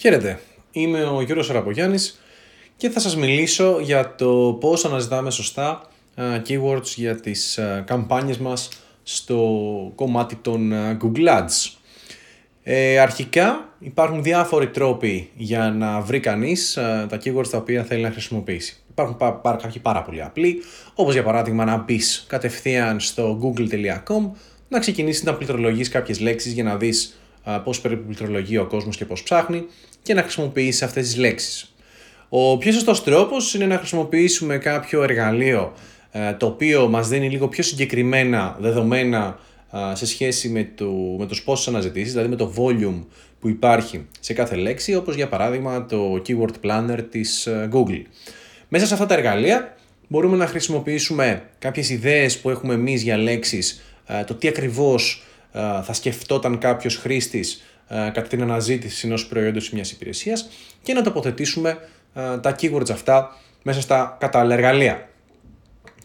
Χαίρετε, είμαι ο Γιώργος Αραπογιάννης και θα σας μιλήσω για το πώς αναζητάμε σωστά keywords για τις καμπάνιες μας στο κομμάτι των Google Ads. Ε, αρχικά υπάρχουν διάφοροι τρόποι για να βρει κανείς τα keywords τα οποία θέλει να χρησιμοποιήσει. Υπάρχουν πά, κάποιοι πάρα πολύ απλοί, όπως για παράδειγμα να μπεις κατευθείαν στο google.com, να ξεκινήσεις να πληκτρολογείς κάποιες λέξεις για να δεις πώς περίπου πληκτρολογεί ο κόσμος και πώς ψάχνει και να χρησιμοποιήσει αυτές τις λέξεις. Ο πιο σωστός τρόπος είναι να χρησιμοποιήσουμε κάποιο εργαλείο ε, το οποίο μας δίνει λίγο πιο συγκεκριμένα δεδομένα σε σχέση με, το, με τους πόσους αναζητήσεις, δηλαδή με το volume που υπάρχει σε κάθε λέξη, όπως για παράδειγμα το Keyword Planner της ε, Google. Μέσα σε αυτά τα εργαλεία μπορούμε να χρησιμοποιήσουμε κάποιες ιδέες που έχουμε εμείς για λέξεις, ε, το τι ακριβώς θα σκεφτόταν κάποιος χρήστης κατά την αναζήτηση ενός προϊόντος ή μιας υπηρεσίας και να τοποθετήσουμε τα keywords αυτά μέσα στα κατάλληλα εργαλεία.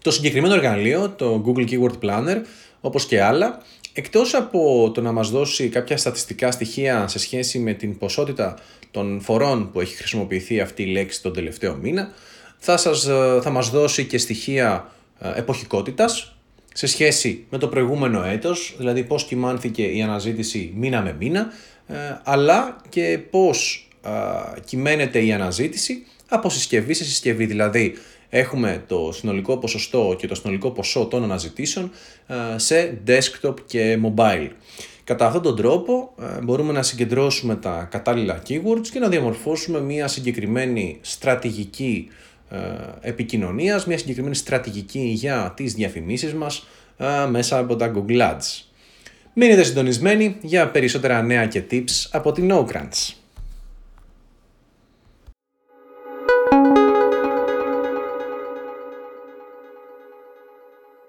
Το συγκεκριμένο εργαλείο, το Google Keyword Planner, όπως και άλλα, εκτός από το να μας δώσει κάποια στατιστικά στοιχεία σε σχέση με την ποσότητα των φορών που έχει χρησιμοποιηθεί αυτή η λέξη τον τελευταίο μήνα, θα, σας, θα μας δώσει και στοιχεία εποχικότητας, σε σχέση με το προηγούμενο έτος, δηλαδή πώς κοιμάνθηκε η αναζήτηση μήνα με μήνα, ε, αλλά και πώς κυμαίνεται η αναζήτηση από συσκευή σε συσκευή. Δηλαδή έχουμε το συνολικό ποσοστό και το συνολικό ποσό των αναζητήσεων σε desktop και mobile. Κατά αυτόν τον τρόπο ε, μπορούμε να συγκεντρώσουμε τα κατάλληλα keywords και να διαμορφώσουμε μια συγκεκριμένη στρατηγική ε, επικοινωνίας, μια συγκεκριμένη στρατηγική για τις διαφημίσεις μας ε, μέσα από τα Google Ads. Μείνετε συντονισμένοι για περισσότερα νέα και tips από την Ogrants.